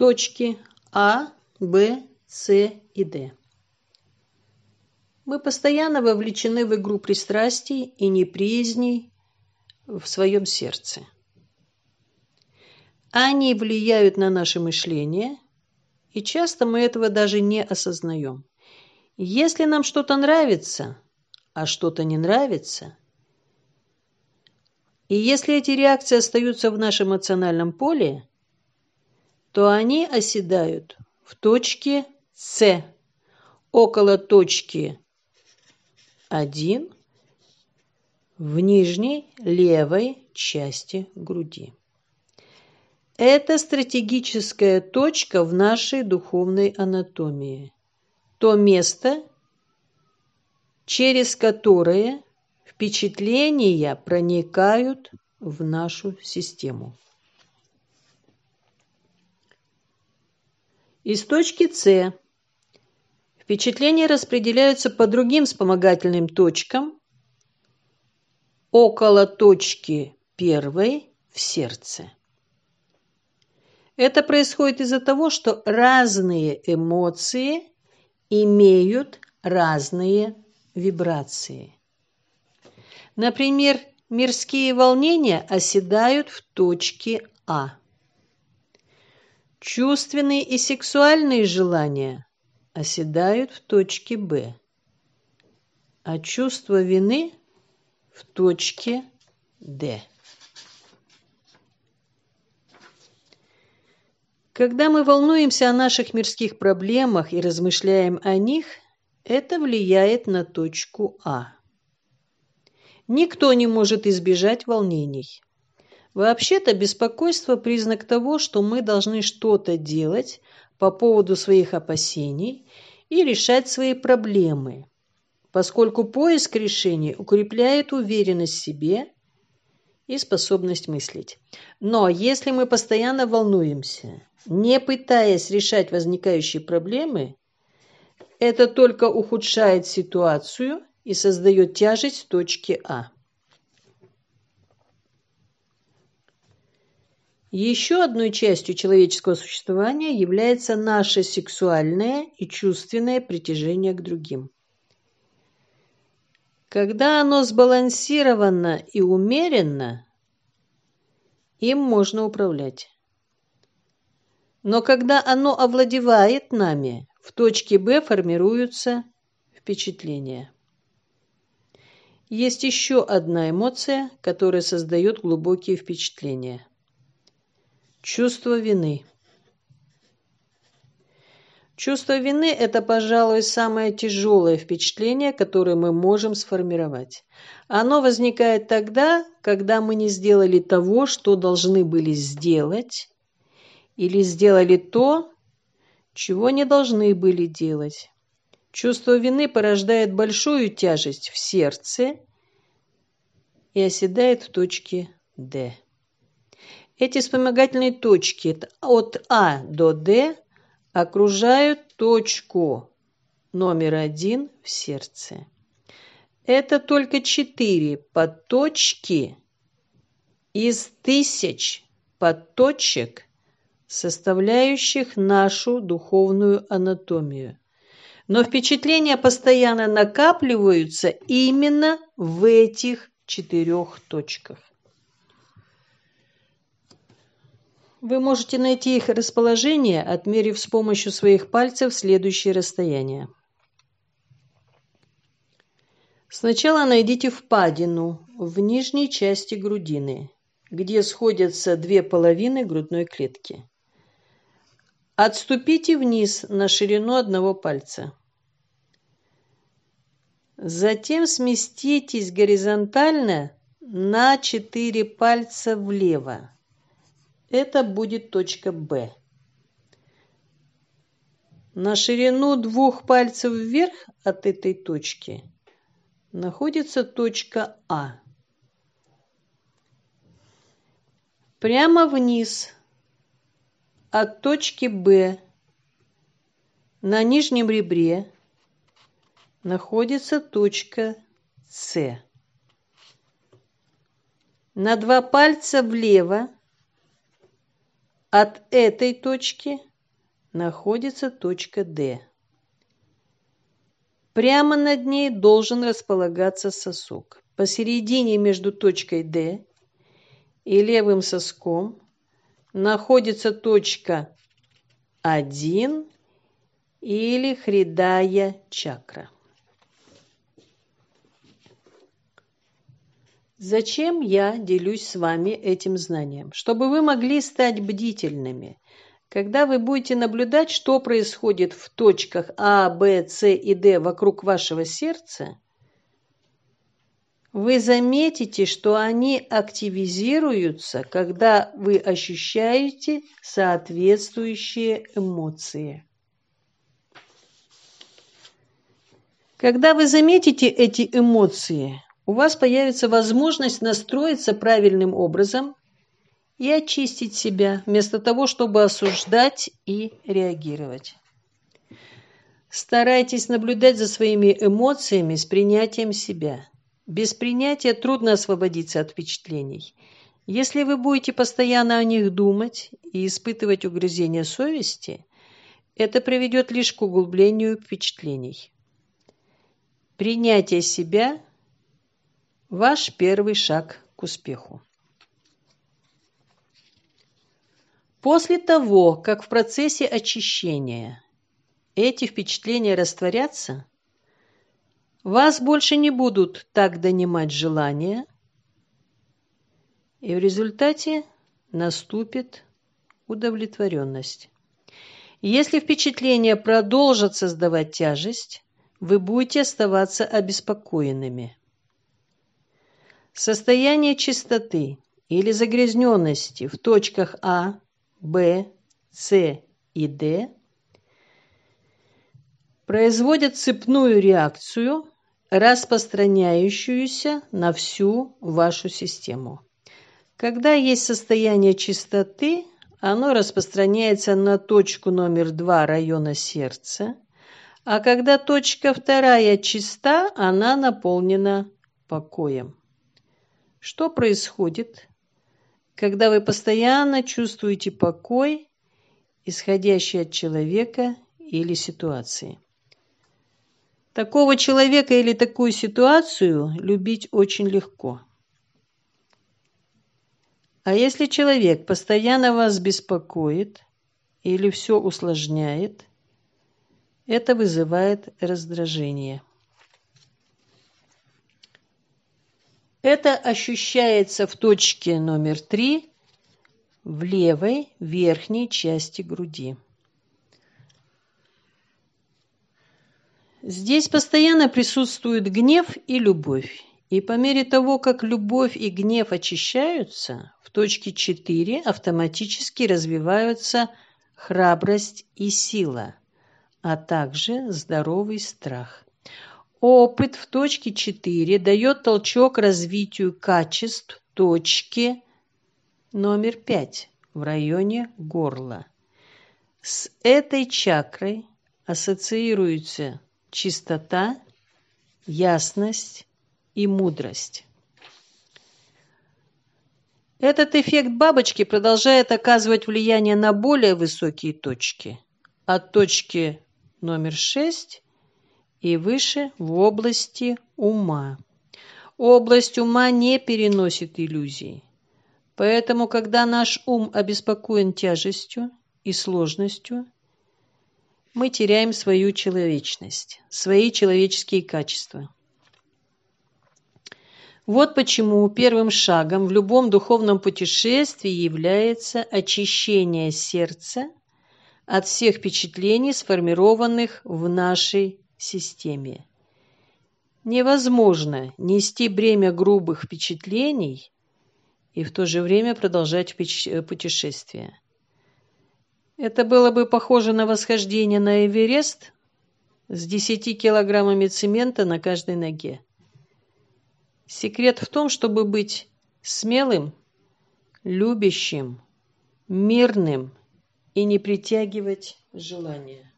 точки А, Б, С и Д. Мы постоянно вовлечены в игру пристрастий и неприязней в своем сердце. Они влияют на наше мышление, и часто мы этого даже не осознаем. Если нам что-то нравится, а что-то не нравится, и если эти реакции остаются в нашем эмоциональном поле, то они оседают в точке С, около точки 1 в нижней левой части груди. Это стратегическая точка в нашей духовной анатомии. То место, через которое впечатления проникают в нашу систему. Из точки С впечатления распределяются по другим вспомогательным точкам около точки первой в сердце. Это происходит из-за того, что разные эмоции имеют разные вибрации. Например, мирские волнения оседают в точке А. Чувственные и сексуальные желания оседают в точке Б. А чувство вины в точке Д. Когда мы волнуемся о наших мирских проблемах и размышляем о них, это влияет на точку А. Никто не может избежать волнений. Вообще-то беспокойство – признак того, что мы должны что-то делать по поводу своих опасений и решать свои проблемы, поскольку поиск решений укрепляет уверенность в себе и способность мыслить. Но если мы постоянно волнуемся, не пытаясь решать возникающие проблемы, это только ухудшает ситуацию и создает тяжесть в точке А. Еще одной частью человеческого существования является наше сексуальное и чувственное притяжение к другим. Когда оно сбалансировано и умеренно, им можно управлять. Но когда оно овладевает нами, в точке Б формируются впечатления. Есть еще одна эмоция, которая создает глубокие впечатления. Чувство вины. Чувство вины – это, пожалуй, самое тяжелое впечатление, которое мы можем сформировать. Оно возникает тогда, когда мы не сделали того, что должны были сделать, или сделали то, чего не должны были делать. Чувство вины порождает большую тяжесть в сердце и оседает в точке D. Эти вспомогательные точки от А до D окружают точку номер один в сердце. Это только четыре подточки из тысяч подточек составляющих нашу духовную анатомию. Но впечатления постоянно накапливаются именно в этих четырех точках. Вы можете найти их расположение, отмерив с помощью своих пальцев следующее расстояние. Сначала найдите впадину в нижней части грудины, где сходятся две половины грудной клетки. Отступите вниз на ширину одного пальца. Затем сместитесь горизонтально на четыре пальца влево. Это будет точка Б. На ширину двух пальцев вверх от этой точки находится точка А. Прямо вниз от точки Б на нижнем ребре находится точка С. На два пальца влево от этой точки находится точка D. Прямо над ней должен располагаться сосок. Посередине между точкой D и левым соском находится точка 1 или хридая чакра. Зачем я делюсь с вами этим знанием? Чтобы вы могли стать бдительными. Когда вы будете наблюдать, что происходит в точках А, Б, С и Д вокруг вашего сердца, вы заметите, что они активизируются, когда вы ощущаете соответствующие эмоции. Когда вы заметите эти эмоции, у вас появится возможность настроиться правильным образом и очистить себя, вместо того, чтобы осуждать и реагировать. Старайтесь наблюдать за своими эмоциями с принятием себя. Без принятия трудно освободиться от впечатлений. Если вы будете постоянно о них думать и испытывать угрызения совести, это приведет лишь к углублению впечатлений. Принятие себя Ваш первый шаг к успеху. После того, как в процессе очищения эти впечатления растворятся, вас больше не будут так донимать желания, и в результате наступит удовлетворенность. Если впечатления продолжат создавать тяжесть, вы будете оставаться обеспокоенными. Состояние чистоты или загрязненности в точках А, Б, С и Д производят цепную реакцию, распространяющуюся на всю вашу систему. Когда есть состояние чистоты, оно распространяется на точку номер два района сердца, а когда точка вторая чиста, она наполнена покоем. Что происходит, когда вы постоянно чувствуете покой, исходящий от человека или ситуации? Такого человека или такую ситуацию любить очень легко. А если человек постоянно вас беспокоит или все усложняет, это вызывает раздражение. Это ощущается в точке номер три в левой верхней части груди. Здесь постоянно присутствует гнев и любовь. И по мере того, как любовь и гнев очищаются, в точке 4 автоматически развиваются храбрость и сила, а также здоровый страх. Опыт в точке 4 дает толчок развитию качеств точки номер 5 в районе горла. С этой чакрой ассоциируются чистота, ясность и мудрость. Этот эффект бабочки продолжает оказывать влияние на более высокие точки. От точки номер 6 и выше в области ума. Область ума не переносит иллюзий. Поэтому, когда наш ум обеспокоен тяжестью и сложностью, мы теряем свою человечность, свои человеческие качества. Вот почему первым шагом в любом духовном путешествии является очищение сердца от всех впечатлений, сформированных в нашей системе. Невозможно нести бремя грубых впечатлений и в то же время продолжать путешествие. Это было бы похоже на восхождение на Эверест с 10 килограммами цемента на каждой ноге. Секрет в том, чтобы быть смелым, любящим, мирным и не притягивать желания.